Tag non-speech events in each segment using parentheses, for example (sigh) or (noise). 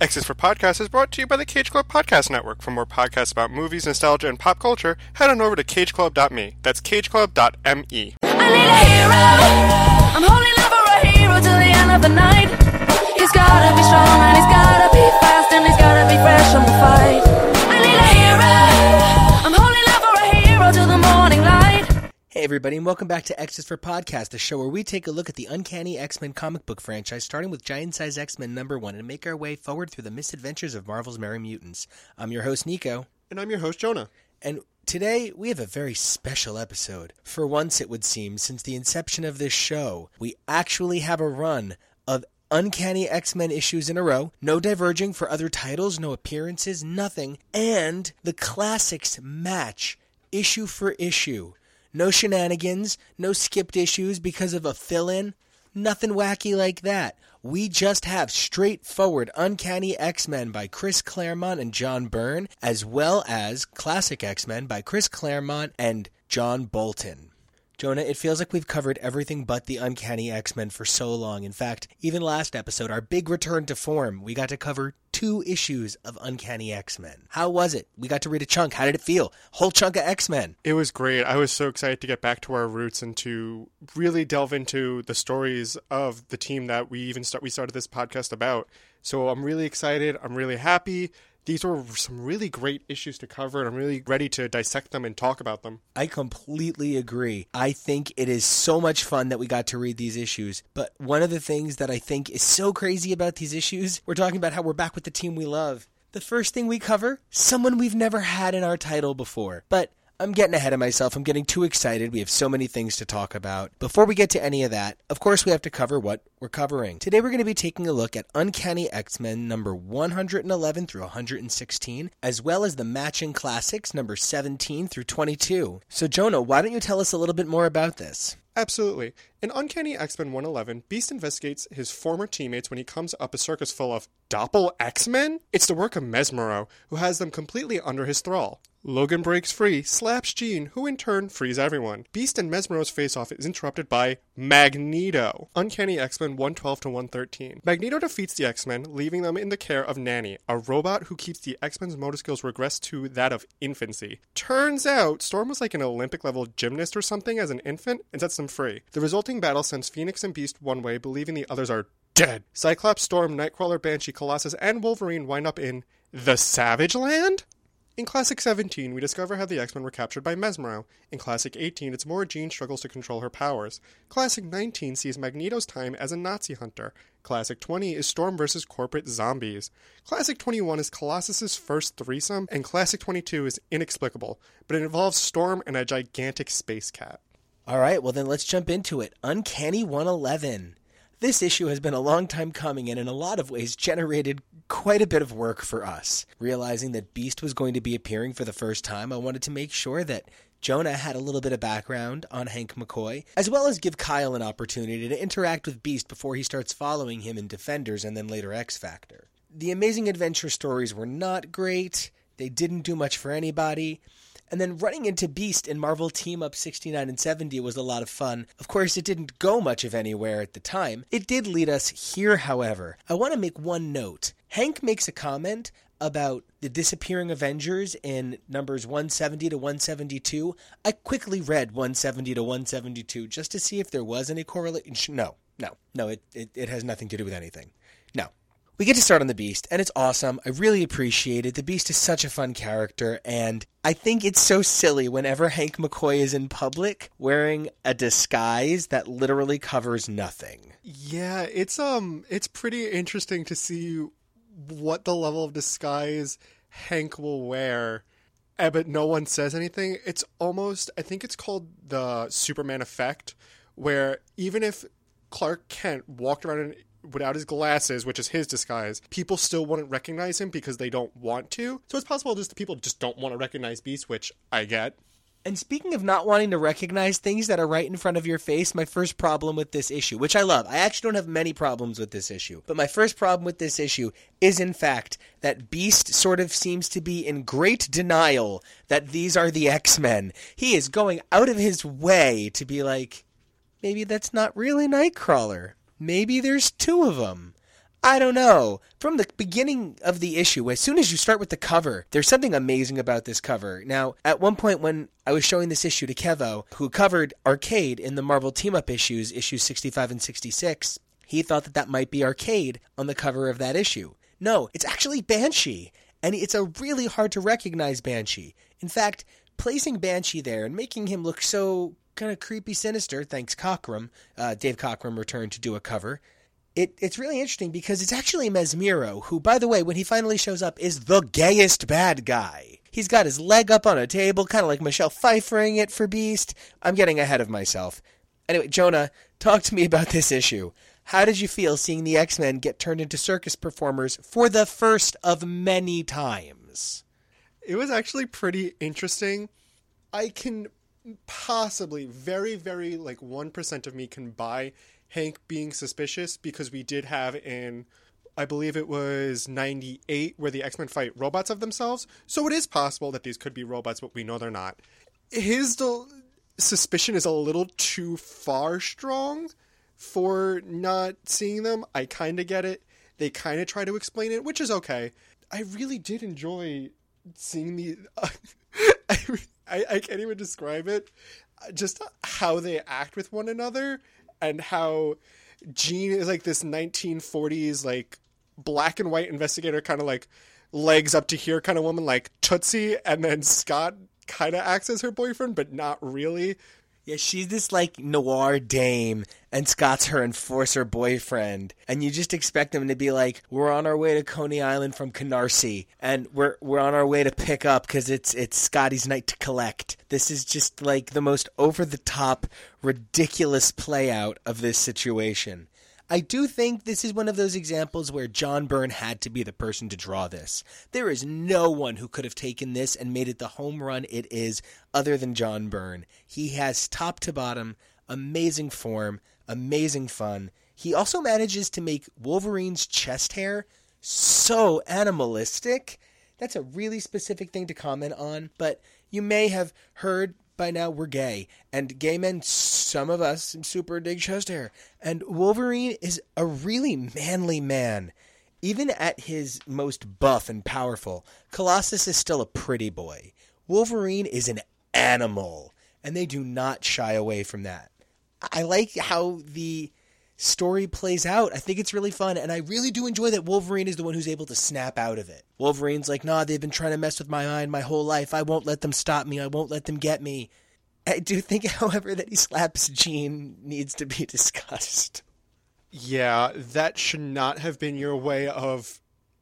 X's for Podcast is brought to you by the Cage Club Podcast Network. For more podcasts about movies, nostalgia, and pop culture, head on over to cageclub.me. That's cageclub.me. I need a hero. I'm holding out for a hero till the end of the night. He's gotta be strong and he's gotta be fast and he's gotta be fresh on the fight. Hey, everybody, and welcome back to X's for Podcast, the show where we take a look at the uncanny X Men comic book franchise, starting with Giant Size X Men number one, and make our way forward through the misadventures of Marvel's Merry Mutants. I'm your host, Nico, And I'm your host, Jonah. and today we have a very special episode. For once, it would seem, since the inception of this show, we actually have a run of Uncanny X Men issues in a row, no diverging for other titles, no appearances, nothing, and the classics match issue for issue. No shenanigans, no skipped issues because of a fill in, nothing wacky like that. We just have straightforward Uncanny X Men by Chris Claremont and John Byrne, as well as Classic X Men by Chris Claremont and John Bolton. Jonah, it feels like we've covered everything but the Uncanny X Men for so long. In fact, even last episode, our big return to form, we got to cover two issues of Uncanny X Men. How was it? We got to read a chunk. How did it feel? Whole chunk of X Men. It was great. I was so excited to get back to our roots and to really delve into the stories of the team that we even start we started this podcast about. So I'm really excited. I'm really happy. These were some really great issues to cover, and I'm really ready to dissect them and talk about them. I completely agree. I think it is so much fun that we got to read these issues. But one of the things that I think is so crazy about these issues, we're talking about how we're back with the team we love. The first thing we cover, someone we've never had in our title before. But I'm getting ahead of myself. I'm getting too excited. We have so many things to talk about. Before we get to any of that, of course, we have to cover what we're covering. Today, we're going to be taking a look at Uncanny X Men number 111 through 116, as well as the matching classics number 17 through 22. So, Jonah, why don't you tell us a little bit more about this? Absolutely. In Uncanny X Men 111, Beast investigates his former teammates when he comes up a circus full of Doppel X Men? It's the work of Mesmero, who has them completely under his thrall. Logan breaks free, slaps Jean, who in turn frees everyone. Beast and Mesmero's face off is interrupted by Magneto. Uncanny X Men 112 to 113. Magneto defeats the X Men, leaving them in the care of Nanny, a robot who keeps the X Men's motor skills regressed to that of infancy. Turns out, Storm was like an Olympic level gymnast or something as an infant and sets them free. The resulting battle sends Phoenix and Beast one way, believing the others are dead. Cyclops, Storm, Nightcrawler, Banshee, Colossus, and Wolverine wind up in the Savage Land? In Classic 17, we discover how the X Men were captured by Mesmero. In Classic 18, it's more Jean struggles to control her powers. Classic 19 sees Magneto's time as a Nazi hunter. Classic 20 is Storm versus corporate zombies. Classic 21 is Colossus's first threesome, and Classic 22 is inexplicable, but it involves Storm and a gigantic space cat. All right, well, then let's jump into it. Uncanny 111. This issue has been a long time coming and in a lot of ways generated quite a bit of work for us. Realizing that Beast was going to be appearing for the first time, I wanted to make sure that Jonah had a little bit of background on Hank McCoy, as well as give Kyle an opportunity to interact with Beast before he starts following him in Defenders and then later X Factor. The Amazing Adventure stories were not great, they didn't do much for anybody. And then running into Beast in Marvel Team Up 69 and 70 was a lot of fun. Of course, it didn't go much of anywhere at the time. It did lead us here, however. I want to make one note. Hank makes a comment about the disappearing Avengers in numbers 170 to 172. I quickly read 170 to 172 just to see if there was any correlation. No, no, no, it, it, it has nothing to do with anything. No. We get to start on the Beast, and it's awesome. I really appreciate it. The Beast is such a fun character, and I think it's so silly whenever Hank McCoy is in public wearing a disguise that literally covers nothing. Yeah, it's um it's pretty interesting to see what the level of disguise Hank will wear. eh, But no one says anything. It's almost I think it's called the Superman effect where even if Clark Kent walked around in, without his glasses, which is his disguise, people still wouldn't recognize him because they don't want to. So it's possible just the people just don't want to recognize Beast, which I get. And speaking of not wanting to recognize things that are right in front of your face, my first problem with this issue, which I love, I actually don't have many problems with this issue, but my first problem with this issue is in fact that Beast sort of seems to be in great denial that these are the X Men. He is going out of his way to be like, maybe that's not really Nightcrawler. Maybe there's two of them. I don't know. From the beginning of the issue, as soon as you start with the cover, there's something amazing about this cover. Now, at one point when I was showing this issue to Kevo, who covered Arcade in the Marvel Team Up issues, issues 65 and 66, he thought that that might be Arcade on the cover of that issue. No, it's actually Banshee, and it's a really hard to recognize Banshee. In fact, placing Banshee there and making him look so kind of creepy sinister, thanks Cockrum, uh, Dave Cockrum returned to do a cover it, it's really interesting because it's actually Mesmero, who, by the way, when he finally shows up, is the gayest bad guy. He's got his leg up on a table, kind of like Michelle Pfeiffering it for Beast. I'm getting ahead of myself. Anyway, Jonah, talk to me about this issue. How did you feel seeing the X Men get turned into circus performers for the first of many times? It was actually pretty interesting. I can possibly, very, very like 1% of me can buy Hank being suspicious because we did have in I believe it was 98 where the X-Men fight robots of themselves. So it is possible that these could be robots but we know they're not. His del- suspicion is a little too far strong for not seeing them. I kind of get it. They kind of try to explain it, which is okay. I really did enjoy seeing the uh, (laughs) I, I I can't even describe it. Just how they act with one another and how Jean is like this 1940s like black and white investigator kind of like legs up to here kind of woman like Tootsie and then Scott kind of acts as her boyfriend but not really. Yeah, she's this like noir dame, and Scott's her enforcer boyfriend, and you just expect them to be like, "We're on our way to Coney Island from Canarsie, and we're we're on our way to pick up because it's it's Scotty's night to collect." This is just like the most over the top, ridiculous play out of this situation. I do think this is one of those examples where John Byrne had to be the person to draw this. There is no one who could have taken this and made it the home run it is other than John Byrne. He has top to bottom amazing form, amazing fun. He also manages to make Wolverine's chest hair so animalistic. That's a really specific thing to comment on, but you may have heard by now we're gay, and gay men, some of us, super dig chest hair. And Wolverine is a really manly man. Even at his most buff and powerful, Colossus is still a pretty boy. Wolverine is an animal, and they do not shy away from that. I like how the story plays out. I think it's really fun, and I really do enjoy that Wolverine is the one who's able to snap out of it. Wolverine's like, nah, they've been trying to mess with my mind my whole life. I won't let them stop me. I won't let them get me. I do think, (laughs) however, that he slaps Jean needs to be (laughs) discussed. Yeah, that should not have been your way of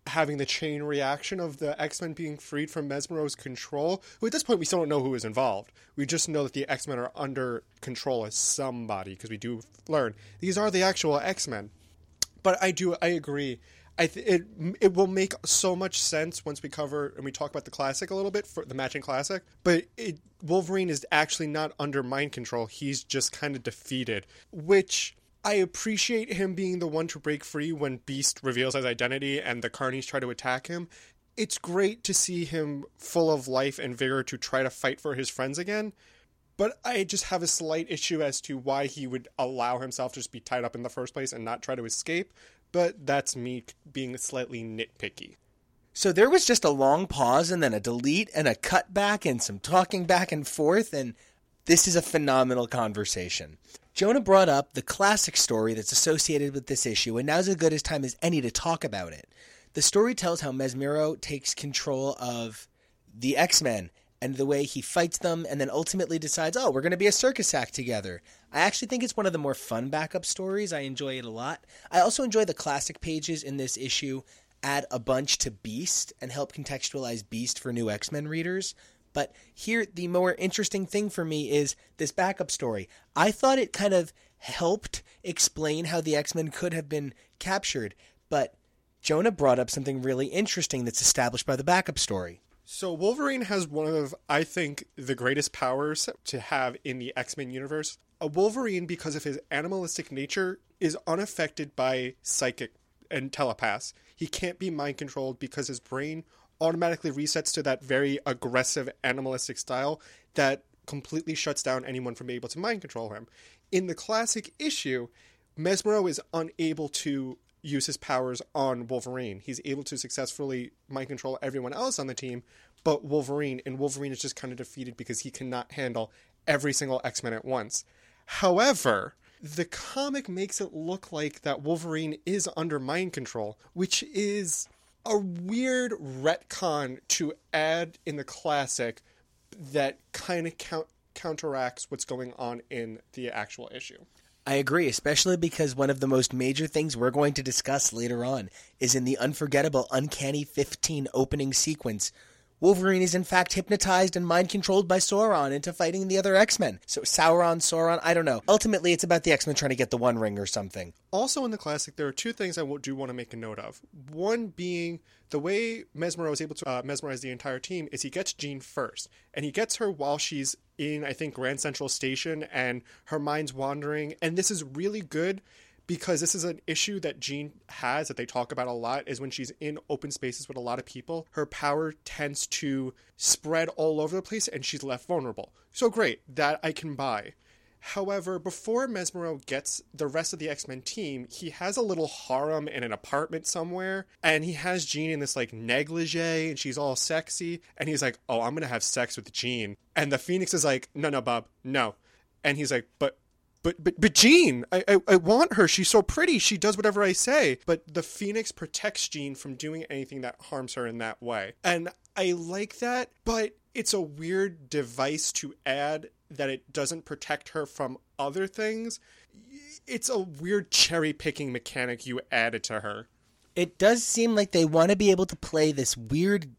having the chain reaction of the X Men being freed from Mesmero's control. Who at this point we still don't know who is involved. We just know that the X Men are under control of somebody because we do learn these are the actual X Men. But I do I agree. I th- it it will make so much sense once we cover and we talk about the classic a little bit for the matching classic. But it, Wolverine is actually not under mind control. He's just kind of defeated, which I appreciate him being the one to break free when Beast reveals his identity and the Carnies try to attack him. It's great to see him full of life and vigor to try to fight for his friends again. But I just have a slight issue as to why he would allow himself to just be tied up in the first place and not try to escape. But that's me being slightly nitpicky. So there was just a long pause and then a delete and a cut back and some talking back and forth, and this is a phenomenal conversation. Jonah brought up the classic story that's associated with this issue, and now's as good a time as any to talk about it. The story tells how Mesmero takes control of the X Men and the way he fights them, and then ultimately decides, oh, we're going to be a circus act together. I actually think it's one of the more fun backup stories. I enjoy it a lot. I also enjoy the classic pages in this issue add a bunch to Beast and help contextualize Beast for new X Men readers. But here, the more interesting thing for me is this backup story. I thought it kind of helped explain how the X Men could have been captured, but Jonah brought up something really interesting that's established by the backup story. So Wolverine has one of, I think, the greatest powers to have in the X Men universe. A Wolverine, because of his animalistic nature, is unaffected by psychic and telepaths. He can't be mind controlled because his brain automatically resets to that very aggressive animalistic style that completely shuts down anyone from being able to mind control him. In the classic issue, Mesmero is unable to use his powers on Wolverine. He's able to successfully mind control everyone else on the team, but Wolverine, and Wolverine is just kind of defeated because he cannot handle every single X Men at once. However, the comic makes it look like that Wolverine is under mind control, which is a weird retcon to add in the classic that kind of count- counteracts what's going on in the actual issue. I agree, especially because one of the most major things we're going to discuss later on is in the unforgettable Uncanny 15 opening sequence. Wolverine is in fact hypnotized and mind controlled by Sauron into fighting the other X Men. So, Sauron, Sauron, I don't know. Ultimately, it's about the X Men trying to get the One Ring or something. Also, in the classic, there are two things I do want to make a note of. One being the way Mesmero is able to uh, mesmerize the entire team is he gets Jean first, and he gets her while she's in, I think, Grand Central Station, and her mind's wandering. And this is really good because this is an issue that Jean has that they talk about a lot is when she's in open spaces with a lot of people, her power tends to spread all over the place and she's left vulnerable. So great, that I can buy. However, before Mesmero gets the rest of the X Men team, he has a little harem in an apartment somewhere, and he has Jean in this like negligee, and she's all sexy, and he's like, "Oh, I'm gonna have sex with Jean," and the Phoenix is like, "No, no, Bob, no," and he's like, "But but but but Jean, I, I I want her. She's so pretty. She does whatever I say. But the Phoenix protects Jean from doing anything that harms her in that way. And I like that, but it's a weird device to add that it doesn't protect her from other things. It's a weird cherry picking mechanic you added to her. It does seem like they want to be able to play this weird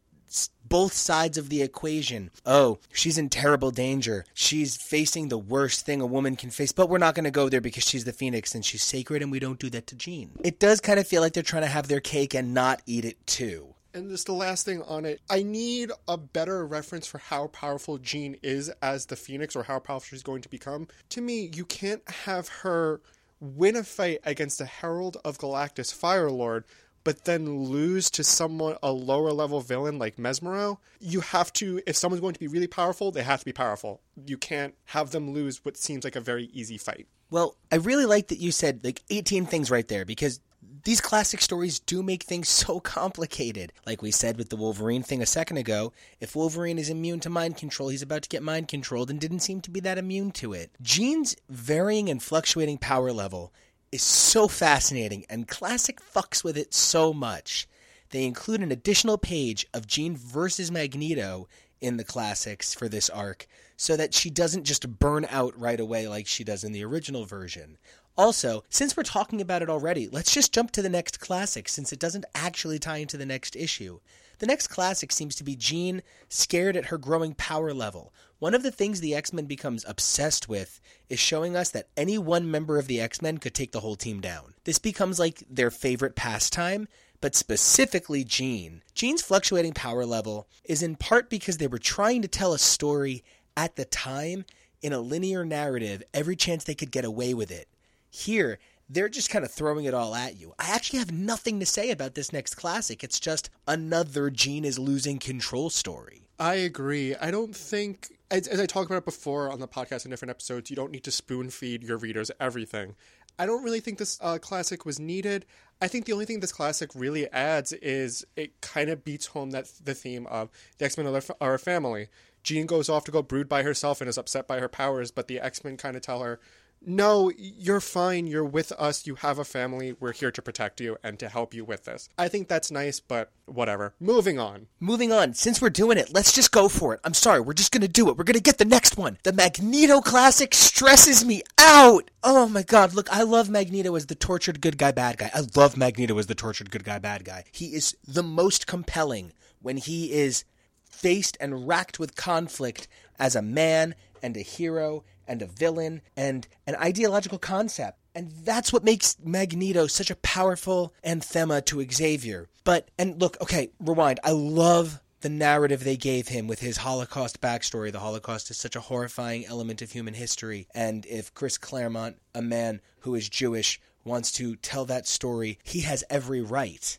both sides of the equation. Oh, she's in terrible danger. She's facing the worst thing a woman can face, but we're not going to go there because she's the phoenix and she's sacred and we don't do that to Jean. It does kind of feel like they're trying to have their cake and not eat it too. And just the last thing on it, I need a better reference for how powerful Jean is as the Phoenix or how powerful she's going to become. To me, you can't have her win a fight against the Herald of Galactus Fire Lord, but then lose to someone a lower level villain like Mesmero. You have to if someone's going to be really powerful, they have to be powerful. You can't have them lose what seems like a very easy fight. Well, I really like that you said like 18 things right there because these classic stories do make things (laughs) so complicated. Like we said with the Wolverine thing a second ago, if Wolverine is immune to mind control, he's about to get mind controlled and didn't seem to be that immune to it. Jean's varying and fluctuating power level is so fascinating, and Classic fucks with it so much. They include an additional page of Jean versus Magneto in the classics for this arc so that she doesn't just burn out right away like she does in the original version. Also, since we're talking about it already, let's just jump to the next classic since it doesn't actually tie into the next issue. The next classic seems to be Jean scared at her growing power level. One of the things the X Men becomes obsessed with is showing us that any one member of the X Men could take the whole team down. This becomes like their favorite pastime, but specifically Jean. Jean's fluctuating power level is in part because they were trying to tell a story at the time in a linear narrative every chance they could get away with it. Here, they're just kind of throwing it all at you. I actually have nothing to say about this next classic. It's just another Jean is losing control story. I agree. I don't think, as, as I talked about before on the podcast in different episodes, you don't need to spoon feed your readers everything. I don't really think this uh, classic was needed. I think the only thing this classic really adds is it kind of beats home that the theme of the X Men are, are a family. Jean goes off to go brood by herself and is upset by her powers, but the X Men kind of tell her, no, you're fine. You're with us. You have a family. We're here to protect you and to help you with this. I think that's nice, but whatever. Moving on. Moving on, since we're doing it, let's just go for it. I'm sorry, we're just gonna do it. We're gonna get the next one. The Magneto Classic stresses me out. Oh my god, look, I love Magneto as the tortured good guy, bad guy. I love Magneto as the tortured good guy, bad guy. He is the most compelling when he is faced and racked with conflict as a man and a hero and a villain and an ideological concept. And that's what makes Magneto such a powerful anthema to Xavier. But, and look, okay, rewind. I love the narrative they gave him with his Holocaust backstory. The Holocaust is such a horrifying element of human history. And if Chris Claremont, a man who is Jewish, wants to tell that story, he has every right.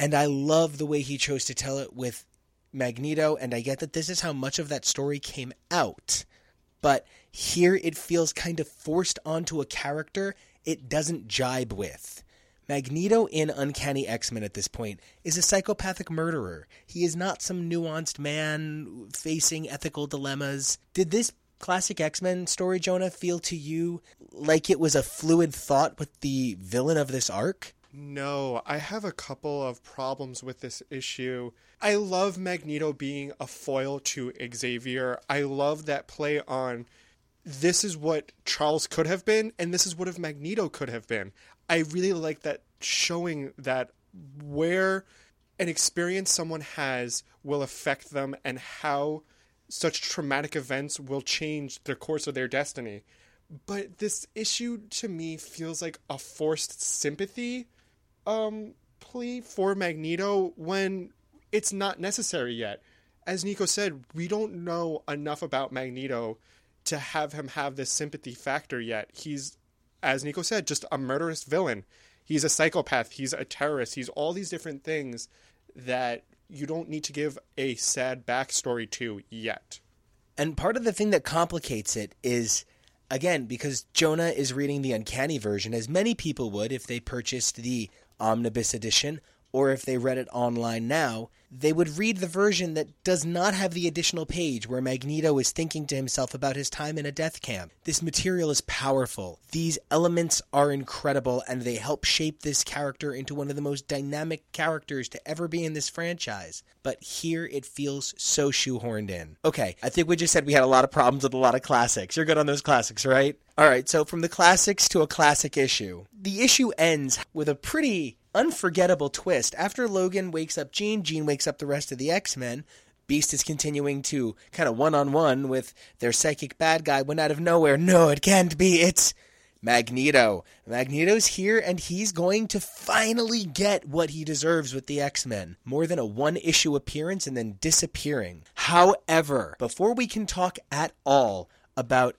And I love the way he chose to tell it with Magneto, and I get that this is how much of that story came out. But here it feels kind of forced onto a character it doesn't jibe with. Magneto in Uncanny X Men at this point is a psychopathic murderer. He is not some nuanced man facing ethical dilemmas. Did this classic X Men story, Jonah, feel to you like it was a fluid thought with the villain of this arc? No, I have a couple of problems with this issue. I love Magneto being a foil to Xavier. I love that play on this is what Charles could have been, and this is what if Magneto could have been. I really like that showing that where an experience someone has will affect them and how such traumatic events will change the course of their destiny. But this issue to me feels like a forced sympathy um, plea for Magneto when it's not necessary yet. As Nico said, we don't know enough about Magneto to have him have this sympathy factor yet. He's, as Nico said, just a murderous villain. He's a psychopath. He's a terrorist. He's all these different things that you don't need to give a sad backstory to yet. And part of the thing that complicates it is, again, because Jonah is reading the Uncanny version, as many people would if they purchased the omnibus edition or if they read it online now, they would read the version that does not have the additional page where Magneto is thinking to himself about his time in a death camp. This material is powerful. These elements are incredible and they help shape this character into one of the most dynamic characters to ever be in this franchise. But here it feels so shoehorned in. Okay, I think we just said we had a lot of problems with a lot of classics. You're good on those classics, right? All right, so from the classics to a classic issue. The issue ends with a pretty unforgettable twist. After Logan wakes up Jean, Jean wakes up the rest of the X Men. Beast is continuing to kind of one on one with their psychic bad guy when out of nowhere, no, it can't be. It's Magneto. Magneto's here and he's going to finally get what he deserves with the X Men. More than a one issue appearance and then disappearing. However, before we can talk at all about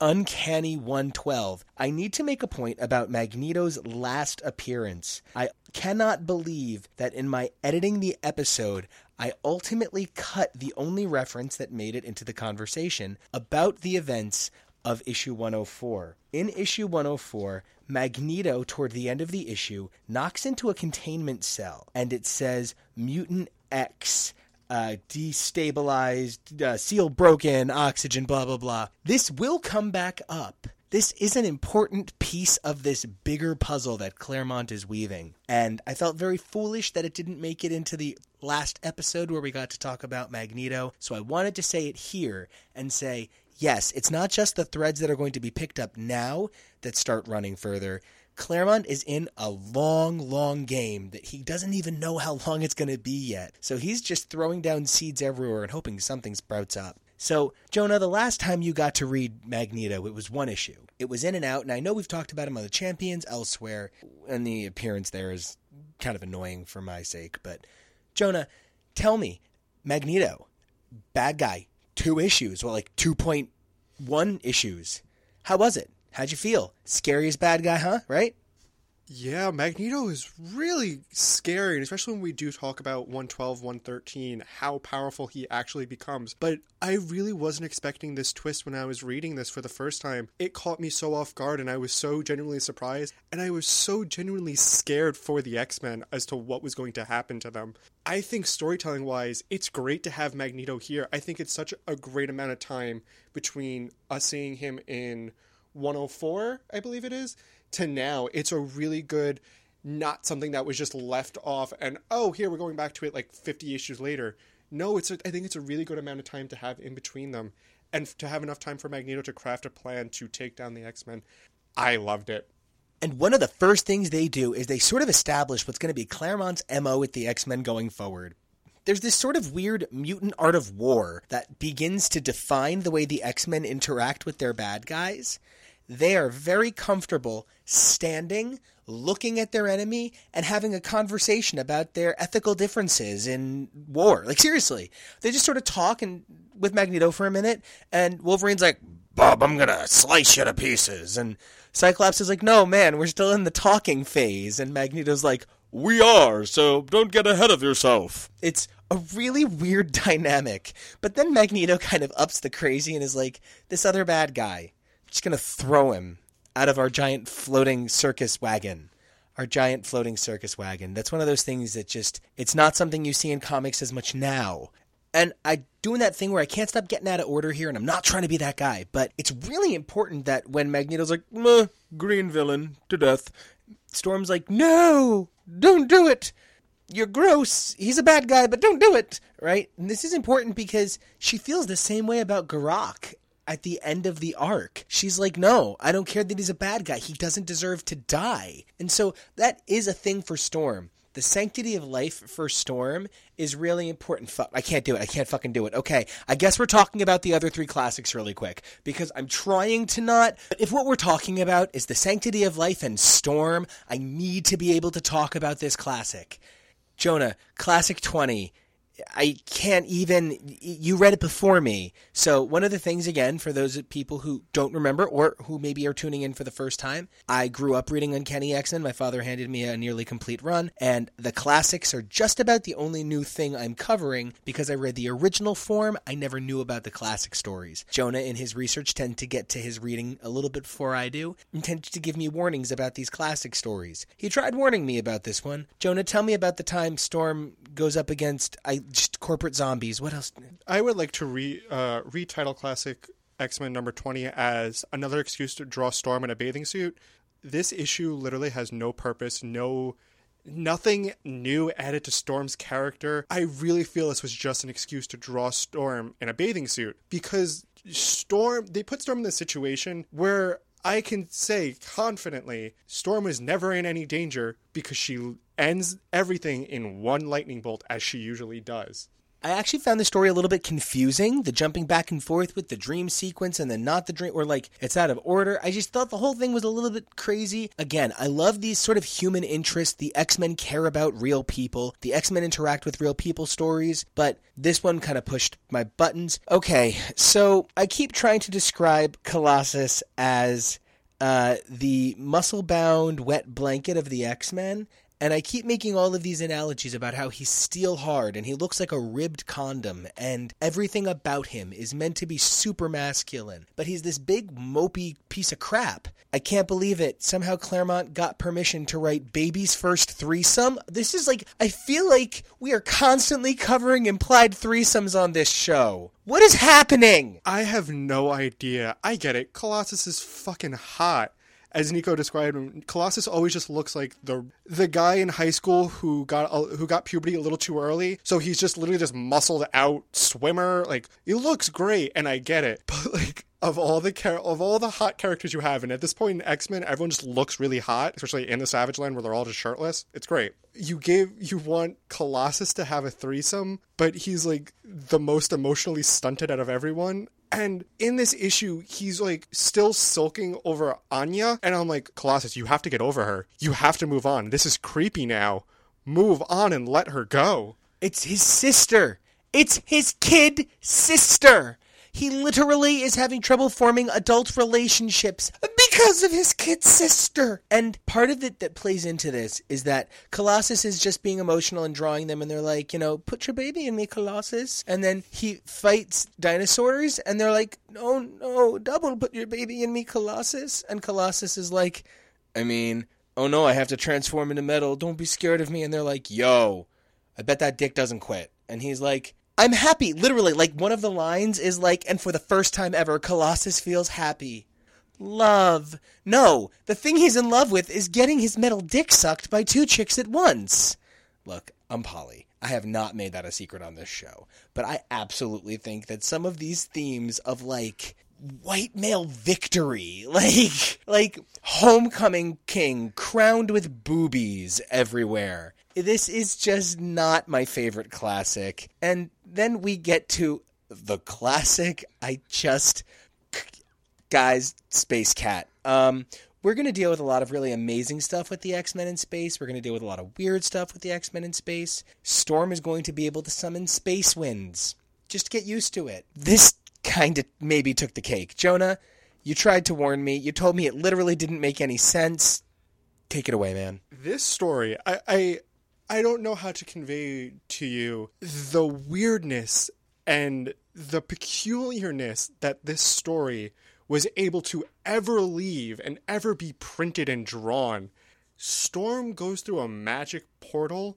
Uncanny 112. I need to make a point about Magneto's last appearance. I cannot believe that in my editing the episode, I ultimately cut the only reference that made it into the conversation about the events of issue 104. In issue 104, Magneto, toward the end of the issue, knocks into a containment cell and it says Mutant X uh, destabilized, uh, seal broken, oxygen, blah, blah, blah. This will come back up. This is an important piece of this bigger puzzle that Claremont is weaving. And I felt very foolish that it didn't make it into the last episode where we got to talk about Magneto. So I wanted to say it here and say, yes, it's not just the threads that are going to be picked up now that start running further. Claremont is in a long, long game that he doesn't even know how long it's going to be yet. So he's just throwing down seeds everywhere and hoping something sprouts up. So, Jonah, the last time you got to read Magneto, it was one issue. It was in and out, and I know we've talked about him on the Champions elsewhere, and the appearance there is kind of annoying for my sake. But, Jonah, tell me, Magneto, bad guy, two issues, well, like 2.1 issues. How was it? How'd you feel? Scariest bad guy, huh? Right? Yeah, Magneto is really scary, and especially when we do talk about 112, 113, how powerful he actually becomes. But I really wasn't expecting this twist when I was reading this for the first time. It caught me so off guard, and I was so genuinely surprised, and I was so genuinely scared for the X Men as to what was going to happen to them. I think storytelling wise, it's great to have Magneto here. I think it's such a great amount of time between us seeing him in 104, I believe it is, to now. It's a really good, not something that was just left off and, oh, here we're going back to it like 50 issues later. No, it's a, I think it's a really good amount of time to have in between them and to have enough time for Magneto to craft a plan to take down the X Men. I loved it. And one of the first things they do is they sort of establish what's going to be Claremont's MO with the X Men going forward. There's this sort of weird mutant art of war that begins to define the way the X Men interact with their bad guys. They are very comfortable standing, looking at their enemy, and having a conversation about their ethical differences in war. Like, seriously. They just sort of talk and with Magneto for a minute, and Wolverine's like, Bob, I'm gonna slice you to pieces. And Cyclops is like, no, man, we're still in the talking phase. And Magneto's like, we are, so don't get ahead of yourself. It's a really weird (laughs) dynamic. But then Magneto kind of ups the crazy and is like, this other bad guy, just gonna throw him out of our giant floating circus wagon. our giant floating circus wagon. That's one of those things that just, it's not something you see in comics as much now. And I doing that thing where I can't stop getting out of order here, and I'm not trying to be that guy, but it's really important that when Magneto's like, Meh, green villain to death, Storm's like, no, don't do it. You're gross. He's a bad guy, but don't do it. Right? And this is important because she feels the same way about Garokk at the end of the arc. She's like, no, I don't care that he's a bad guy. He doesn't deserve to die. And so that is a thing for Storm. The sanctity of life for Storm is really important. Fuck, I can't do it. I can't fucking do it. Okay, I guess we're talking about the other three classics really quick because I'm trying to not. If what we're talking about is the sanctity of life and Storm, I need to be able to talk about this classic. Jonah, classic 20. I can't even. You read it before me. So, one of the things, again, for those people who don't remember or who maybe are tuning in for the first time, I grew up reading Uncanny X Men. My father handed me a nearly complete run, and the classics are just about the only new thing I'm covering because I read the original form. I never knew about the classic stories. Jonah, in his research, tend to get to his reading a little bit before I do, and to give me warnings about these classic stories. He tried warning me about this one. Jonah, tell me about the time Storm goes up against. I just corporate zombies. What else? I would like to re uh, retitle classic X Men number twenty as another excuse to draw Storm in a bathing suit. This issue literally has no purpose, no nothing new added to Storm's character. I really feel this was just an excuse to draw Storm in a bathing suit because Storm they put Storm in this situation where I can say confidently Storm was never in any danger because she ends everything in one lightning bolt as she usually does. I actually found the story a little bit confusing. The jumping back and forth with the dream sequence and then not the dream, or like it's out of order. I just thought the whole thing was a little bit crazy. Again, I love these sort of human interests. The X Men care about real people, the X Men interact with real people stories, but this one kind of pushed my buttons. Okay, so I keep trying to describe Colossus as uh, the muscle bound wet blanket of the X Men. And I keep making all of these analogies about how he's steel hard and he looks like a ribbed condom, and everything about him is meant to be super masculine. But he's this big, mopey piece of crap. I can't believe it. Somehow Claremont got permission to write Baby's First Threesome. This is like, I feel like we are constantly covering implied threesomes on this show. What is happening? I have no idea. I get it. Colossus is fucking hot. As Nico described him, Colossus always just looks like the the guy in high school who got who got puberty a little too early. So he's just literally this muscled out swimmer. Like he looks great, and I get it. (laughs) But like of all the char- of all the hot characters you have, and at this point in X Men, everyone just looks really hot, especially in the Savage Land where they're all just shirtless. It's great. You gave you want Colossus to have a threesome, but he's like the most emotionally stunted out of everyone. And in this issue, he's like still sulking over Anya, and I'm like, Colossus, you have to get over her. You have to move on. This is creepy now. Move on and let her go. It's his sister. It's his kid sister. He literally is having trouble forming adult relationships because of his kid sister. And part of it that plays into this is that Colossus is just being emotional and drawing them, and they're like, you know, put your baby in me, Colossus. And then he fights dinosaurs, and they're like, no, no, double put your baby in me, Colossus. And Colossus is like, I mean, oh no, I have to transform into metal. Don't be scared of me. And they're like, yo, I bet that dick doesn't quit. And he's like, I'm happy. Literally, like one of the lines is like, and for the first time ever, Colossus feels happy. Love. No, the thing he's in love with is getting his metal dick sucked by two chicks at once. Look, I'm Polly. I have not made that a secret on this show, but I absolutely think that some of these themes of like white male victory, (laughs) like like homecoming king crowned with boobies everywhere. This is just not my favorite classic. And then we get to the classic I just guys Space Cat. Um we're going to deal with a lot of really amazing stuff with the X Men in space. We're going to deal with a lot of weird stuff with the X Men in space. Storm is going to be able to summon space winds. Just get used to it. This kind of maybe took the cake. Jonah, you tried to warn me. You told me it literally didn't make any sense. Take it away, man. This story, I, I, I don't know how to convey to you the weirdness and the peculiarness that this story was able to ever leave and ever be printed and drawn. Storm goes through a magic portal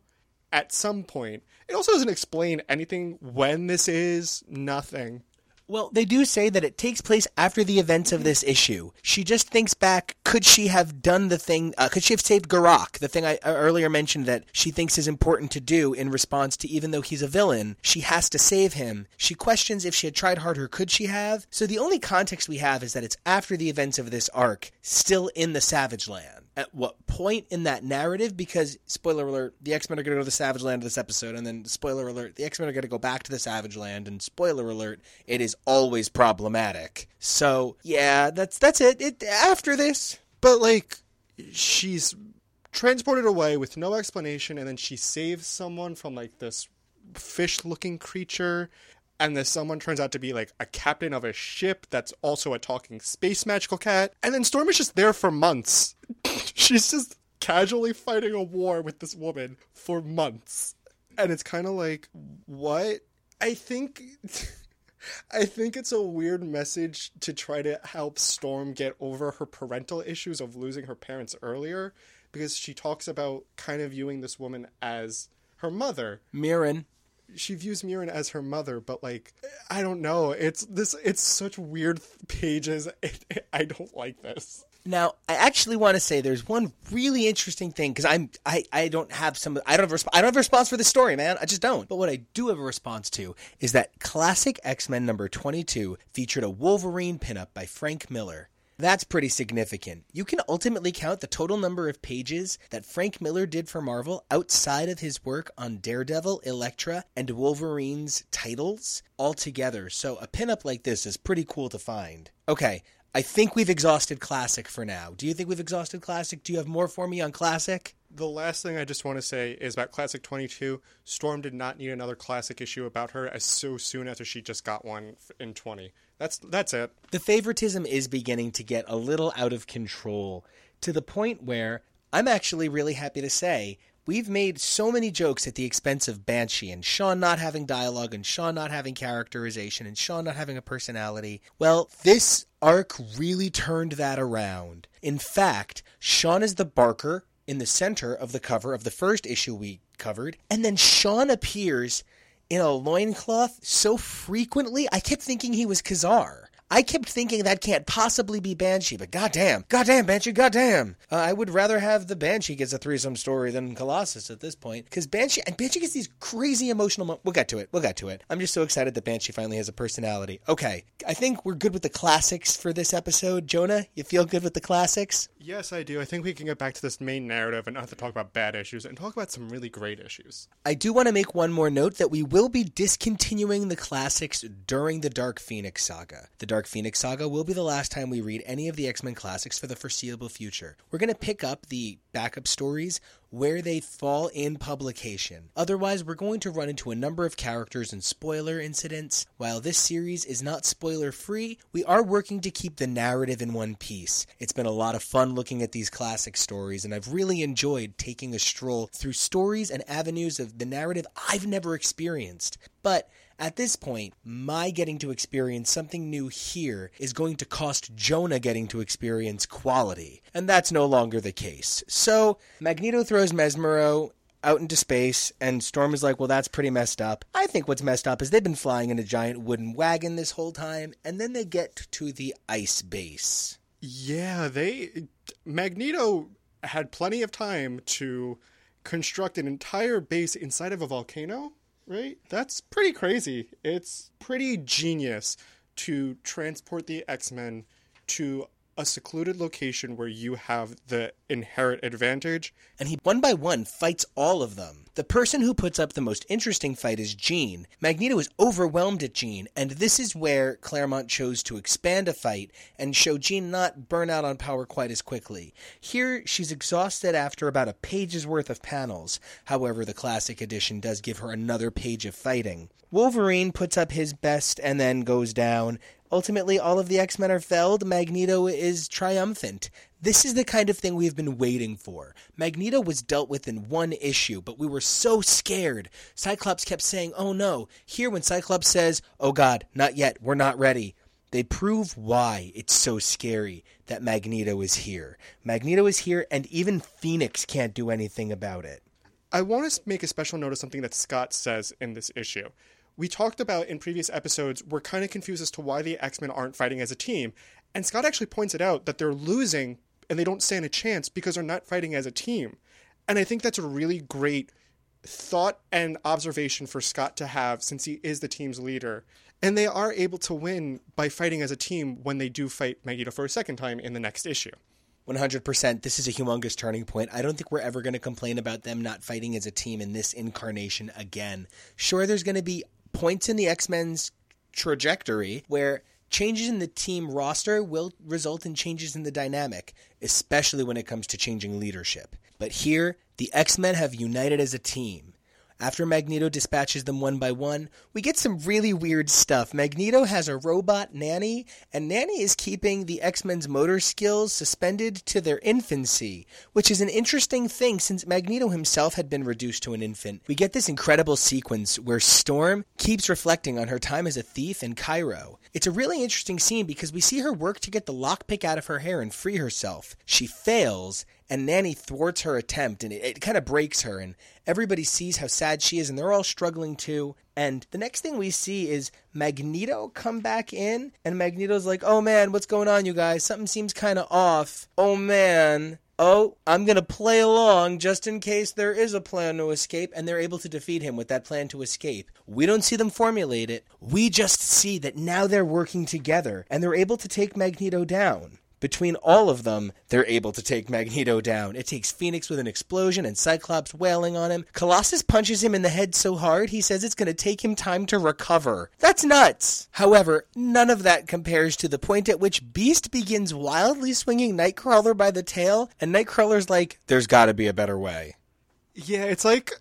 at some point. It also doesn't explain anything when this is, nothing. Well, they do say that it takes place after the events of this issue. She just thinks back, could she have done the thing, uh, could she have saved Garokk, the thing I uh, earlier mentioned that she thinks is important to do in response to even though he's a villain, she has to save him. She questions if she had tried harder, could she have? So the only context we have is that it's after the events of this arc, still in the Savage Land at what point in that narrative? Because spoiler alert the x-men are going to go to the savage land of this episode and then spoiler alert the x-men are going to go back to the savage land and spoiler alert it is always problematic. So yeah that's that's it, it after this. But, like, she's transported away with no explanation, and then she saves someone from, like, this fish looking creature. And this someone turns out to be like a captain of a ship that's also a talking space magical cat. And then Storm is just there for months. (laughs) She's just casually fighting a war with this woman for months. And it's kind of like, what? I think. (laughs) I think it's a weird message to try to help Storm get over her parental issues of losing her parents earlier because she talks about kind of viewing this woman as her mother Mirren she views Mirren as her mother, but like I don't know. It's this. It's such weird pages. (laughs) I don't like this. Now, I actually want to say there's one really interesting thing because I'm I, I don't have some I don't have resp- I don't have a response for this story, man. I just don't. But what I do have a response to is that classic X Men number 22 featured a Wolverine pinup by Frank Miller. That's pretty significant. You can ultimately count the total number of pages that Frank Miller did for Marvel outside of his work on Daredevil, Elektra, and Wolverine's titles altogether. So a pinup like this is pretty cool to find. Okay, I think we've exhausted Classic for now. Do you think we've exhausted Classic? Do you have more for me on Classic? The last thing I just want to say is about Classic 22. Storm did not need another classic issue about her as so soon after she just got one in 20. That's that's it. The favoritism is beginning to get a little out of control to the point where I'm actually really happy to say we've made so many jokes at the expense of Banshee and Sean not having dialogue and Sean not having characterization and Sean not having a personality. Well, this arc really turned that around. In fact, Sean is the barker in the center of the cover of the first issue we covered, and then Sean appears in a loincloth so frequently, I kept thinking he was Ka-Zar. I kept thinking that can't possibly be Banshee, but goddamn, goddamn, Banshee, goddamn. Uh, I would rather have the Banshee gets a threesome story than Colossus at this point, because Banshee and Banshee gets these crazy emotional. Mo- we'll get to it. We'll get to it. I'm just so excited that Banshee finally has a personality. Okay, I think we're good with the classics for this episode. Jonah, you feel good with the classics? Yes, I do. I think we can get back to this main narrative and not have to talk about bad issues and talk about some really great issues. I do want to make one more note that we will be discontinuing the classics during the Dark Phoenix saga. The Dark Phoenix saga will be the last time we read any of the X Men classics for the foreseeable future. We're going to pick up the backup stories where they fall in publication. Otherwise, we're going to run into a number of characters and spoiler incidents. While this series is not spoiler free, we are working to keep the narrative in one piece. It's been a lot of fun looking at these classic stories, and I've really enjoyed taking a stroll through stories and avenues of the narrative I've never experienced. But at this point, my getting to experience something new here is going to cost Jonah getting to experience quality. And that's no longer the case. So, Magneto throws Mesmero out into space, and Storm is like, well, that's pretty messed up. I think what's messed up is they've been flying in a giant wooden wagon this whole time, and then they get to the ice base. Yeah, they. Magneto had plenty of time to construct an entire base inside of a volcano, right? That's pretty crazy. It's pretty genius to transport the X Men to a secluded location where you have the inherent advantage. and he one by one fights all of them. The person who puts up the most interesting fight is Jean. Magneto is overwhelmed at Jean, and this is where Claremont chose to expand a fight and show Jean not burn out on power quite as quickly. Here, she's exhausted after about a page's worth of panels. However, the classic edition does give her another page of fighting. Wolverine puts up his best and then goes down. Ultimately, all of the X Men are felled. Magneto is triumphant. This is the kind of thing we've been waiting for. Magneto was dealt with in one issue, but we were so scared. Cyclops kept saying, oh no. Here, when Cyclops says, oh god, not yet, we're not ready. They prove why it's so scary that Magneto is here. Magneto is here, and even Phoenix can't do anything about it. I want to make a special note of something that Scott says in this issue. We talked about in previous episodes, we're kind of confused as to why the X Men aren't fighting as a team. And Scott actually points it out that they're losing and they don't stand a chance because they're not fighting as a team. And I think that's a really great thought and observation for Scott to have since he is the team's leader. And they are able to win by fighting as a team when they do fight Magneto for a second time in the next issue. 100%. This is a humongous turning point. I don't think we're ever going to complain about them not fighting as a team in this incarnation again. Sure, there's going to be points in the X Men's trajectory where changes in the team roster will result in changes in the dynamic, especially when it comes to changing leadership. But here, the X Men have united as a team. After Magneto dispatches them one by one, we get some really weird stuff. Magneto has a robot nanny, and Nanny is keeping the X Men's motor skills suspended to their infancy, which is an interesting thing since Magneto himself had been reduced to an infant. We get this incredible sequence where Storm keeps reflecting on her time as a thief in Cairo. It's a really interesting scene because we see her work to get the lockpick out of her hair and free herself. She fails, and Nanny thwarts her attempt, and it, it kind of breaks her, and everybody sees how sad she is, and they're all struggling too. And the next thing we see is Magneto come back in, and Magneto's like, "Oh man, what's going on, you guys? Something seems kind of off. Oh man." Oh, I'm going to play along just in case there is a plan to escape, and they're able to defeat him with that plan to escape. We don't see them formulate it. We just see that now they're working together, and they're able to take Magneto down. Between all of them, they're able to take Magneto down. It takes Phoenix with an explosion and Cyclops wailing on him. Colossus punches him in the head so hard he says it's going to take him time to recover. That's nuts! However, none of that compares to the point at which Beast begins wildly swinging Nightcrawler by the tail, and Nightcrawler's like, there's gotta be a better way. Yeah, it's like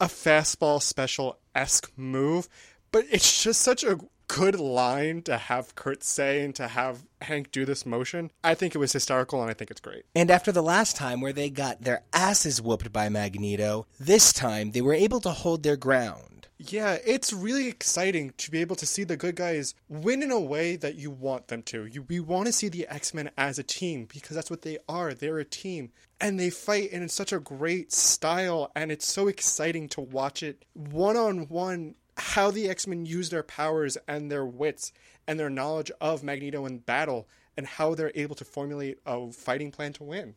a fastball special esque move, but it's just such a good line to have Kurt say and to have Hank do this motion. I think it was hysterical and I think it's great. And after the last time where they got their asses whooped by Magneto, this time they were able to hold their ground. Yeah, it's really exciting to be able to see the good guys win in a way that you want them to. You we want to see the X-Men as a team because that's what they are. They're a team and they fight in such a great style and it's so exciting to watch it one on one how the X-Men use their powers and their wits and their knowledge of Magneto in battle and how they're able to formulate a fighting plan to win.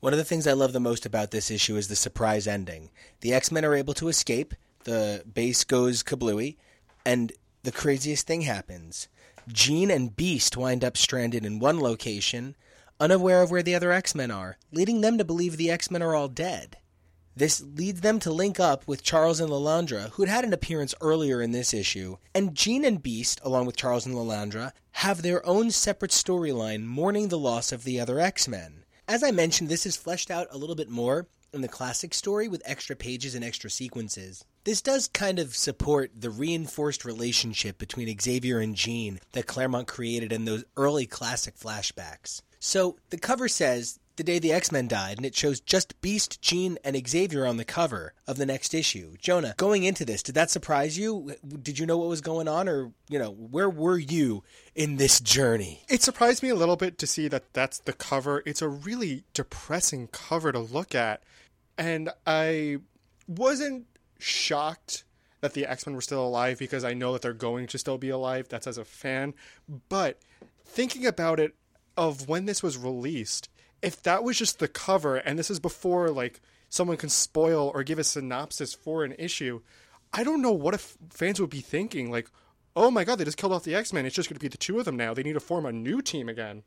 One of the things I love the most about this issue is the surprise ending. The X Men are able to escape, the base goes kablooey, and the craziest thing happens. Jean and Beast wind up stranded in one location, unaware of where the other X Men are, leading them to believe the X Men are all dead. This leads them to link up with Charles and Lilandra, who had had an appearance earlier in this issue, and Jean and Beast, along with Charles and Lilandra, have their own separate storyline mourning the loss of the other X Men. As I mentioned, this is fleshed out a little bit more in the classic story with extra pages and extra sequences. This does kind of support the reinforced relationship between Xavier and Jean that Claremont created in those early classic flashbacks. So the cover says the day the X Men died, and it shows just Beast, Jean, and Xavier on the cover of the next issue. Jonah, going into this, did that surprise you? Did you know what was going on, or you know, where were you in this journey? It surprised me a little bit to see that that's the cover. It's a really depressing cover to look at, and I wasn't shocked that the X Men were still alive because I know that they're going to still be alive. That's as a fan, but thinking about it, of when this was released if that was just the cover and this is before like someone can spoil or give a synopsis for an issue i don't know what if fans would be thinking like oh my god they just killed off the x-men it's just going to be the two of them now they need to form a new team again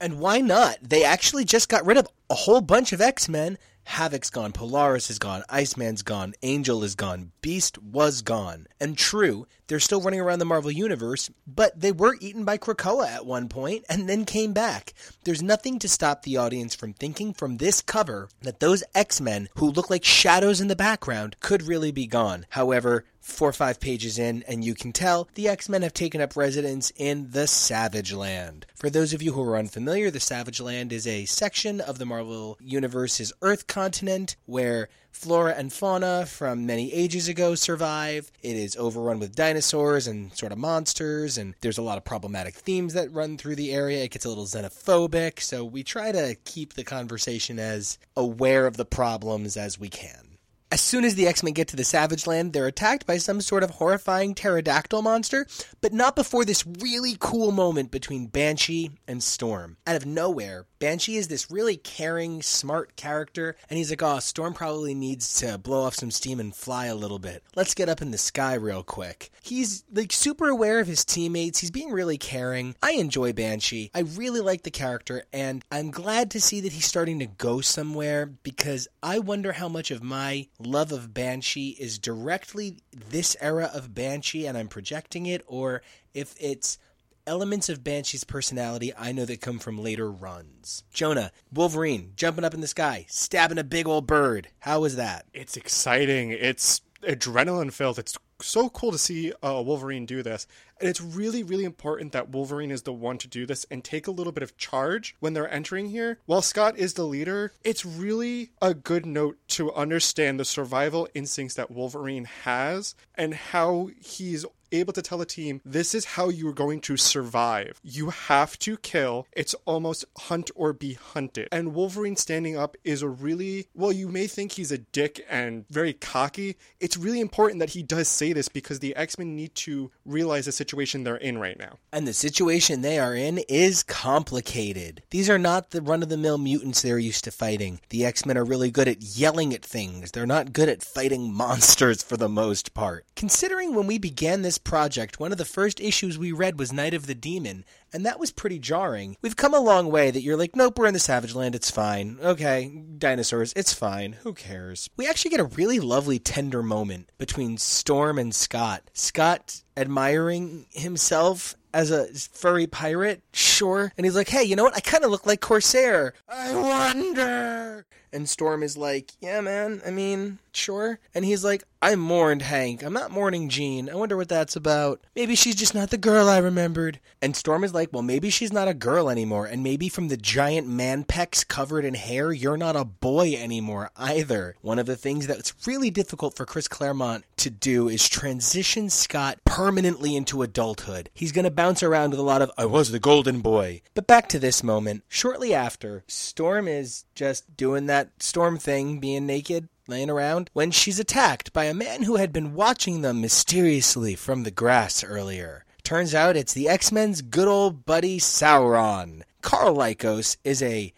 And why not? They actually just got rid of a whole bunch of X Men. Havoc's gone, Polaris is gone, Iceman's gone, Angel is gone, Beast was gone. And true, they're still running around the Marvel Universe, but they were eaten by Krakoa at one point and then came back. There's nothing to stop the audience from thinking from this cover that those X Men, who look like shadows in the background, could really be gone. However, four or five pages in, and you can tell the X Men have taken up residence in the Savage Land. For those of you who are unfamiliar, the Savage Land is a section of the Marvel Universe's Earth continent where flora and fauna from many ages ago survive. It is overrun with dinosaurs and sort of monsters, and there's a lot of problematic themes that run through the area. It gets a little xenophobic, so we try to keep the conversation as aware of the problems as we can. As soon as the X Men get to the Savage Land, they're attacked by some sort of horrifying pterodactyl monster, but not before this really cool moment between Banshee and Storm. Out of nowhere, Banshee is this really caring, smart character, and he's like, oh, Storm probably needs to blow off some steam and fly a little bit. Let's get up in the sky real quick. He's like super aware of his teammates, he's being really caring. I enjoy Banshee. I really like the character, and I'm glad to see that he's starting to go somewhere because I wonder how much of my love of Banshee is directly this era of Banshee and I'm projecting it, or if it's elements of Banshee's personality I know that come from later runs. Jonah, Wolverine, jumping up in the sky, stabbing a big old bird. How was that? It's exciting. It's adrenaline filled. It's so cool to see uh, Wolverine do this. And it's really, really important that Wolverine is the one to do this and take a little bit of charge when they're entering here. While Scott is the leader, it's really a good note to understand the survival instincts that Wolverine has and how he's able to tell a team this is how you're going to survive. You have to kill. It's almost hunt or be hunted. And Wolverine standing up is a really, well, you may think he's a dick and very cocky. It's really important that he does say this because the X Men need to realize the situation they're in right now. And the situation they are in is complicated. These are not the run of the mill mutants they're used to fighting. The X Men are really good at yelling at things, they're not good at fighting (laughs) monsters for the most part. Considering when we began this project, one of the first issues we read was Night of the Demon, and that was pretty jarring. We've come a long way that you're like, nope, we're in the Savage Land, it's fine. Okay, dinosaurs, it's fine. Who cares? We actually get a really lovely, tender moment between Storm and Scott. Scott admiring himself as a furry pirate, sure. And he's like, hey, you know what? I kind of look like Corsair. I wonder. And Storm is like, yeah, man, I mean, sure. And he's like, I mourned Hank. I'm not mourning Jean. I wonder what that's about. Maybe she's just not the girl I remembered. And Storm is like, well, maybe she's not a girl anymore. And maybe from the giant man pecs covered in hair, you're not a boy anymore either. One of the things that's really difficult for Chris Claremont to do is transition Scott permanently into adulthood. He's going to bounce around with a lot of, I was the golden boy. But back to this moment. Shortly after, Storm is just doing that Storm thing, being naked, laying around, when she's attacked by a man who had been watching them mysteriously from the grass earlier. Turns out it's the X Men's good old buddy Sauron. Karl Lykos is a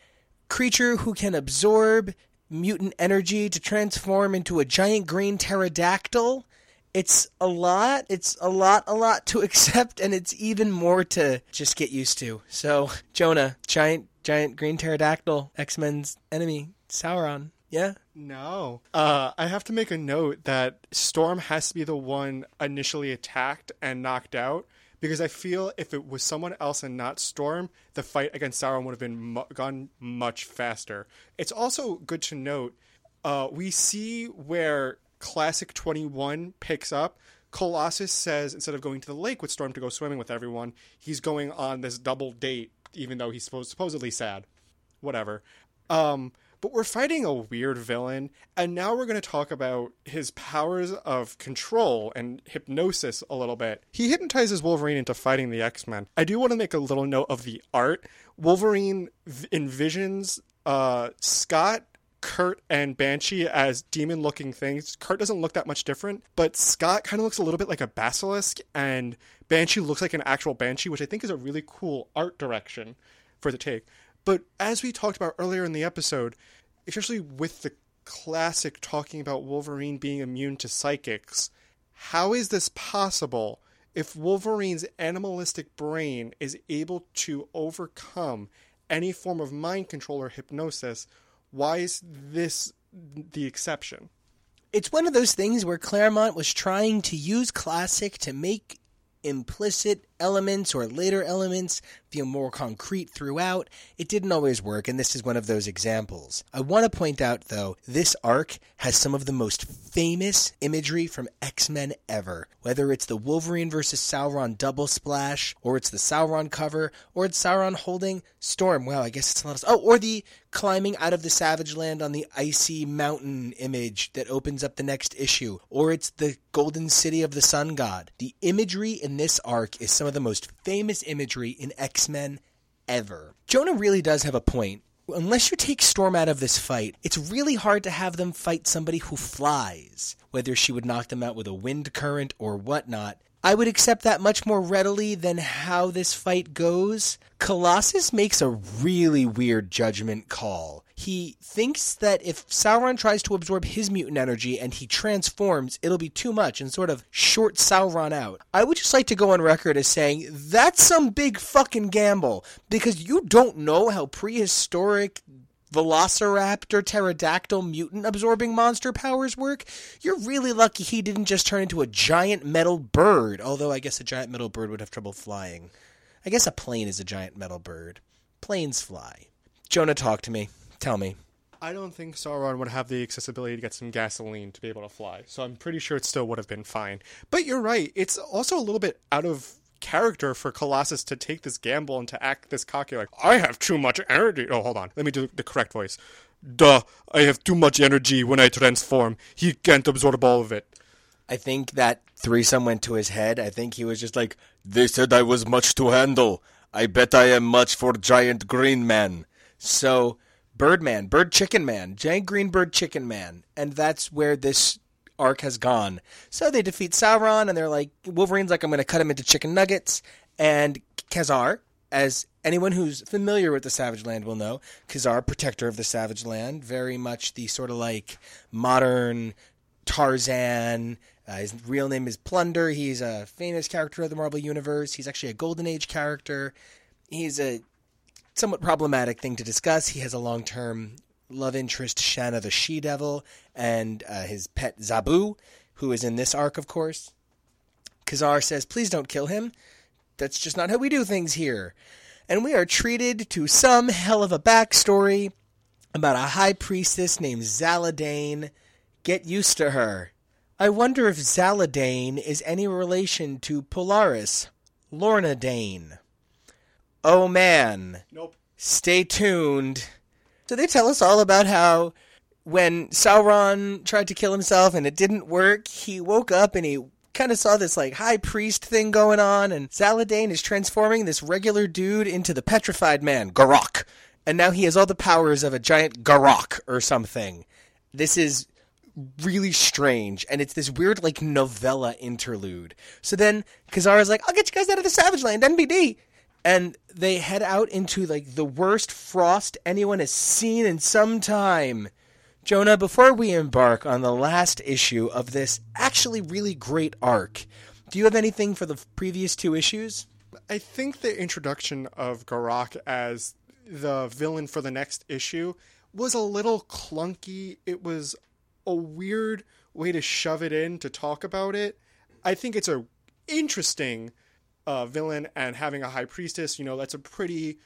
creature who can absorb mutant energy to transform into a giant green pterodactyl. It's a lot. It's a lot, a lot to (laughs) accept, and it's even more to just get used to. So, Jonah, giant, giant green pterodactyl, X Men's enemy, Sauron. Yeah. No. Uh, I have to make a note that Storm has to be the one initially attacked and knocked out because I feel if it was someone else and not Storm, the fight against Sauron would have been mu- gone much faster. It's also good to note uh, we see where Classic 21 picks up. Colossus says instead of going to the lake with Storm to go swimming with everyone, he's going on this double date, even though he's supposed, supposedly sad. Whatever. Um, but we're fighting a weird villain, and now we're going to talk about his powers of control and hypnosis a little bit. He hypnotizes Wolverine into fighting the X Men. I do want to make a little note of the art. Wolverine envisions uh, Scott Kurt and Banshee as demon looking things. Kurt doesn't look that much different, but Scott kind of looks a little bit like a basilisk, and Banshee looks like an actual Banshee, which I think is a really cool art direction for the take. But as we talked about earlier in the episode, especially with the classic talking about Wolverine being immune to psychics, how is this possible if Wolverine's animalistic brain is able to overcome any form of mind control or hypnosis? Why is this the exception? It's one of those things where Claremont was trying to use classic to make implicit elements or later elements feel more concrete throughout. It didn't always work, and this is one of those examples. I want to point out, though, this arc has some of the most famous imagery from X Men ever. Whether it's the Wolverine versus Sauron double splash, or it's the Sauron cover, or it's Sauron holding Storm. Well, I guess it's a lot of. Oh, or the climbing out of the Savage Land on the icy mountain image that opens up the next issue, or it's the Golden City of the Sun God. The imagery in this arc is some of the most famous imagery in X Men ever. Jonah really does have a point. Unless you take Storm out of this fight, it's really hard to have them fight somebody who flies. Whether she would knock them out with a wind current or whatnot, I would accept that much more readily than how this fight goes. Colossus makes a really weird judgment call. He thinks that if Sauron tries to absorb his mutant energy and he transforms, it'll be too much and sort of short Sauron out. I would just like to go on record as saying that's some big fucking gamble because you don't know how prehistoric velociraptor pterodactyl mutant absorbing monster powers work, you're really lucky he didn't just turn into a giant metal bird. Although I guess a giant metal bird would have trouble flying. I guess a plane is a giant metal bird. Planes fly. Jonah, talk to me. Tell me. I don't think Sauron would have the accessibility to get some gasoline to be able to fly, so I'm pretty sure it still would have been fine. But you're right, it's also a little bit out of character for Colossus to take this gamble and to act this cocky like, I have too much energy. Oh, hold on. Let me do the correct voice. Duh, I have too much energy when I transform. He can't absorb all of it. I think that threesome went to his head. I think he was just like, They said I was much to handle. I bet I am much for giant green man. So, Birdman, Bird Chicken Man, giant green bird chicken man. And that's where this arc has gone. So they defeat Sauron, and they're like, Wolverine's like, I'm going to cut him into chicken nuggets. And Ka-Zar, as anyone who's familiar with the Savage Land will know, Ka-Zar, protector of the Savage Land, very much the sort of like modern Tarzan. Uh, his real name is Plunder. He's a famous character of the Marvel Universe. He's actually a Golden Age character. He's a somewhat problematic thing to discuss. He has a long term love interest, Shanna the She Devil, and uh, his pet Zabu, who is in this arc, of course. Ka-Zar says, Please don't kill him. That's just not how we do things here. And we are treated to some hell of a backstory about a high priestess named Zaladane. Get used to her. I wonder if Zaladane is any relation to Polaris, Lorna Dane. Oh man. Nope. Stay tuned. So they tell us all about how when Sauron tried to kill himself and it didn't work, he woke up and he kind of saw this like high priest thing going on, and Zaladane is transforming this regular dude into the petrified man, Garokk. And now he has all the powers of a giant Garokk or something. This is really strange, and it's this weird like novella interlude. So then Kazara's like, I'll get you guys out of the Savage Land, NBD and they head out into like the worst frost anyone has seen in some time. Jonah, before we embark on the last issue of this actually really great arc, do you have anything for the previous two issues? I think the introduction of Garokk as the villain for the next issue was a little clunky. It was a weird way to shove it in to talk about it. I think it's a interesting uh, villain and having a high priestess. You know, that's a pretty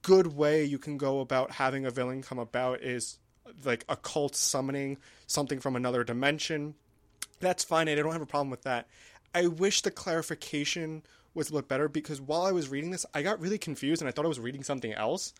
good way you can go about having a villain come about is like a cult summoning something from another dimension. That's fine. I don't have a problem with that. I wish the clarification was a better because while I was reading this, I got really confused and I thought I was reading something else.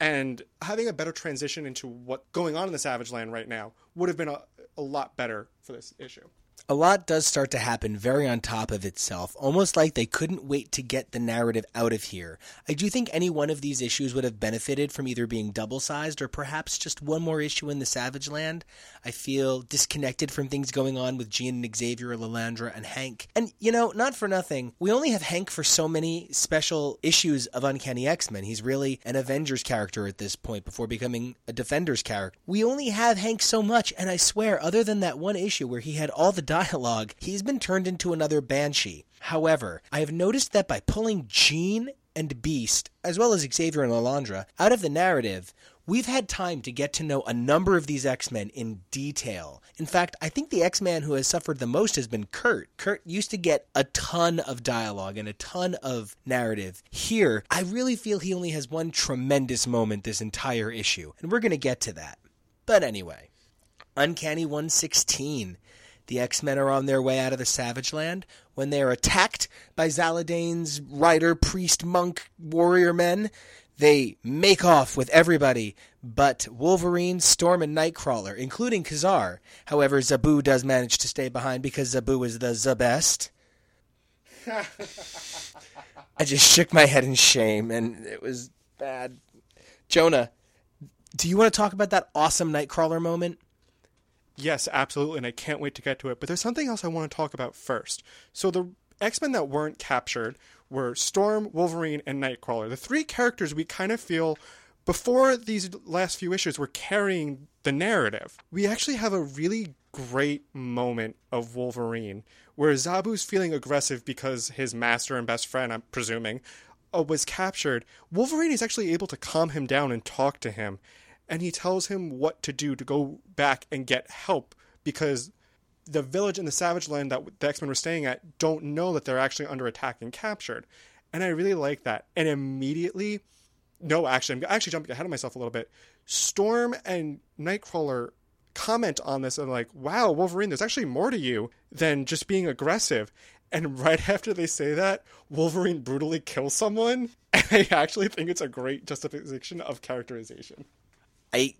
And having a better transition into what's going on in the Savage Land right now would have been a, a lot better for this issue a lot does start to happen very on top of itself, almost like they couldn't wait to get the narrative out of here. I do think any one of these issues would have benefited from either being double sized or perhaps just one more issue in the Savage Land. I feel disconnected from things going on with Jean and Xavier, Lilandra, and Hank. And, you know, not for nothing, we only have Hank for so many special issues of Uncanny X Men. He's really an Avengers character at this point before becoming a Defenders character. We only have Hank so much, and I swear, other than that one issue where he had all the dialogue, he's been turned into another Banshee. However, I have noticed that by pulling Jean and Beast, as well as Xavier and Lilandra, out of the narrative, We've had time to get to know a number of these X Men in detail. In fact, I think the X Man who has suffered the most has been Kurt. Kurt used to get a ton of dialogue and a ton of narrative. Here, I really feel he only has one tremendous moment this entire issue, and we're going to get to that. But anyway, Uncanny 116. The X Men are on their way out of the Savage Land when they are attacked by Zaladane's rider, priest, monk, warrior men. They make off with everybody but Wolverine, Storm, and Nightcrawler, including Ka-Zar. However, Zabu does manage to stay behind because Zabu is the the best. (laughs) I just shook my head in shame, and it was bad. Jonah, do you want to talk about that awesome Nightcrawler moment? Yes, absolutely, and I can't wait to get to it. But there's something else I want to talk about first. So the X Men that weren't captured were Storm, Wolverine, and Nightcrawler. The three characters we kind of feel before these last few issues were carrying the narrative. We actually have a really great moment of Wolverine where Zabu's feeling aggressive because his master and best friend, I'm presuming, uh, was captured. Wolverine is actually able to calm him down and talk to him and he tells him what to do to go back and get help because the village in the Savage Land that the X Men were staying at don't know that they're actually under attack and captured. And I really like that. And immediately, no, actually, I'm actually jumping ahead of myself a little bit. Storm and Nightcrawler comment on this and like, wow, Wolverine, there's actually more to you than just being aggressive. And right (laughs) after they say that, Wolverine brutally kills someone. (laughs) And I actually think it's a great justification of characterization. I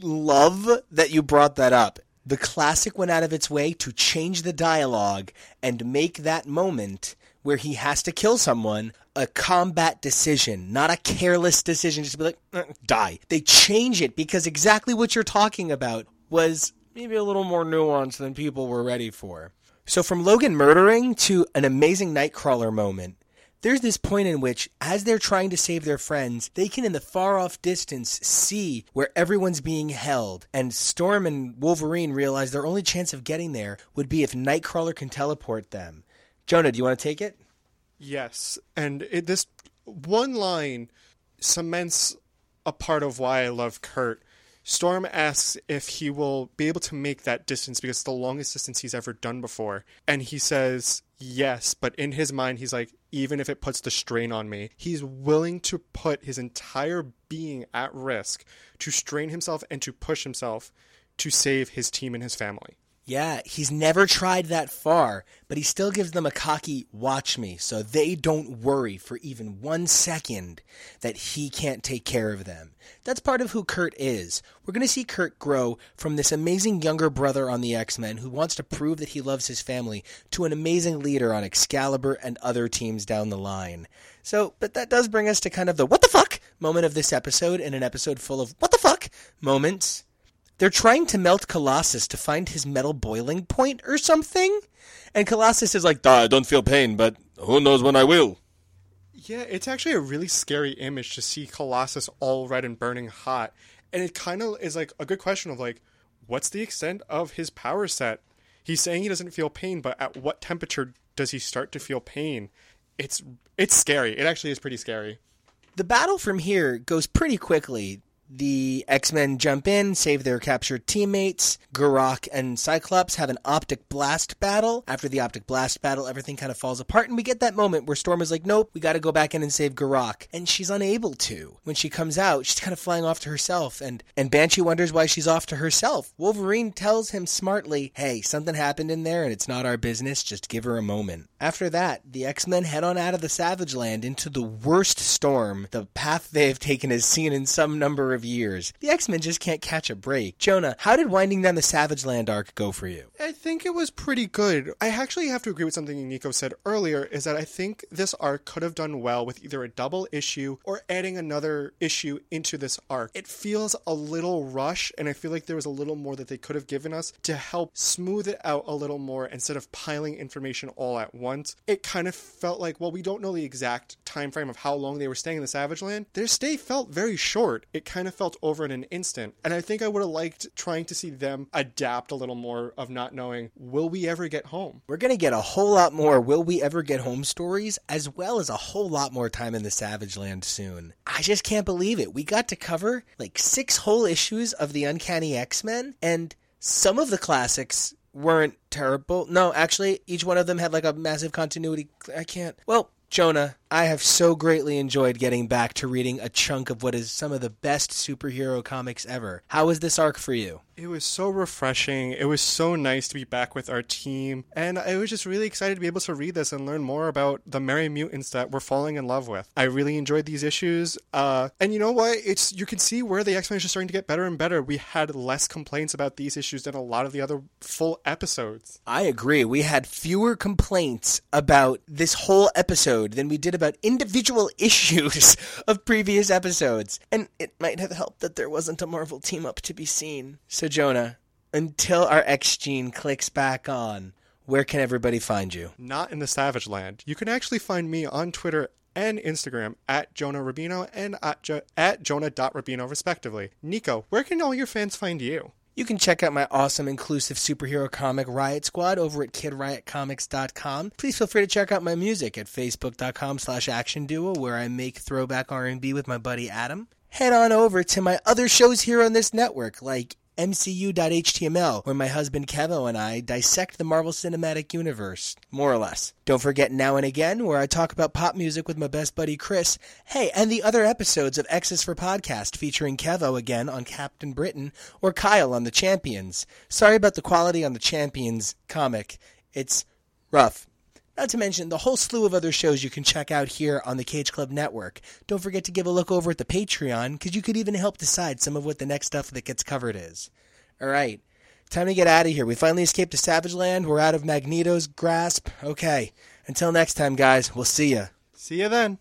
love that you brought that up. The classic went out of its way to change the dialogue and make that moment where he has to kill someone a combat decision, not a careless decision, just to be like, "Uh, die. They change it because exactly what you're talking about was maybe a little more nuanced than people were ready for. So, from Logan murdering to an amazing Nightcrawler moment, there's this point in which, as they're trying to save their friends, they can, in the far off distance, see where everyone's being held. And Storm and Wolverine realize their only chance of getting there would be if Nightcrawler can teleport them. Jonah, do you want to take it? Yes, and it, this one line cements a part of why I love Kurt. Storm asks if he will be able to make that distance because it's the longest distance he's ever done before. And he says yes, but in his mind, he's like, even if it puts the strain on me, he's willing to put his entire being at risk to strain himself and to push himself to save his team and his family. Yeah, he's never tried that far, but he still gives them a cocky watch me so they don't worry for even one second that he can't take care of them. That's part of who Kurt is. We're going to see Kurt grow from this amazing younger brother on the X Men who wants to prove that he loves his family to an amazing leader on Excalibur and other teams down the line. So, but that does bring us to kind of the what the fuck moment of this episode and an episode full of what the fuck moments. They're trying to melt Colossus to find his metal boiling point or something. And Colossus is like, "Duh, I don't feel pain, but who knows when I will. Yeah, it's actually a really scary image to see Colossus all red and burning hot. And it kind of is like a good question of like, what's the extent of his power set? He's saying he doesn't feel pain, but at what temperature does he start to feel pain? It's it's scary. It actually is pretty scary. The battle from here goes pretty quickly. The X Men jump in, save their captured teammates. Garokk and Cyclops have an optic blast battle. After the optic blast battle, everything kind of falls apart, and we get that moment where Storm is like, Nope, we gotta go back in and save Garokk. And she's unable to. When she comes out, she's kind of flying off to herself, and, and Banshee wonders why she's off to herself. Wolverine tells him smartly, Hey, something happened in there, and it's not our business, just give her a moment. After that, the X Men head on out of the Savage Land into the worst storm the path they have taken has seen in some number of years. The X Men just can't catch a break. Jonah, how did winding down the Savage Land arc go for you? I think it was pretty good. I actually have to agree with something Nico said earlier is that I think this arc could have done well with either a double issue or adding another issue into this arc. It feels a little rush and I feel like there was a little more that they could have given us to help smooth it out a little more instead of piling information all at once. It kind of felt like well we don't know the exact time frame of how long they were staying in the Savage Land. Their stay felt very short. It kind kind of felt over in an instant. And I think I would have liked trying to see them adapt a little more of not knowing, will we ever get home? We're going to get a whole lot more Will We Ever Get Home stories, as well as a whole lot more time in the Savage Land soon. I just can't believe it. We got to cover like six whole issues of the Uncanny X Men, and some of the classics weren't terrible. No, actually, each one of them had like a massive continuity. I can't. Well, Jonah, I have so greatly enjoyed getting back to reading a chunk of what is some of the best superhero comics ever. How was this arc for you? It was so refreshing. It was so nice to be back with our team. And I was just really excited to be able to read this and learn more about the Merry Mutants that we're falling in love with. I really enjoyed these issues. Uh, and you know what? It's you can see where the X Men is just starting to get better and better. We had less complaints about these issues than a lot of the other full episodes. I agree. We had fewer complaints about this whole episode than we did about individual (laughs) issues of previous episodes. And it might have helped that there wasn't a Marvel team up to be seen. So, Jonah, until our X gene clicks back on, where can everybody find you? Not in the Savage Land. You can actually find me on Twitter and Instagram at Jonah Rubino and at, jo- at Jonah.Rubino, respectively. Nico, where can all your fans find you? You can check out my awesome inclusive superhero comic Riot Squad over at kidriotcomics.com. Please feel free to check out my music at facebook.com slash action duo where I make throwback R&B with my buddy Adam. Head on over to my other shows here on this network like MCU.html, where my husband Kevo and I dissect the Marvel Cinematic Universe, more or less. Don't forget Now and Again, where I talk about pop music with my best buddy Chris. Hey, and the other episodes of X's for Podcast featuring Kevo again on Captain Britain or Kyle on The Champions. Sorry about the quality on The Champions comic. It's rough. Not to mention the whole slew of other shows you can check out here on the Cage Club Network. Don't forget to give a look over at the Patreon, because you could even help decide some of what the next stuff that gets covered is. All right, time to get out of here. We finally escaped to Savage Land. We're out of Magneto's grasp. Okay, until next time, guys, we'll see ya. See you then.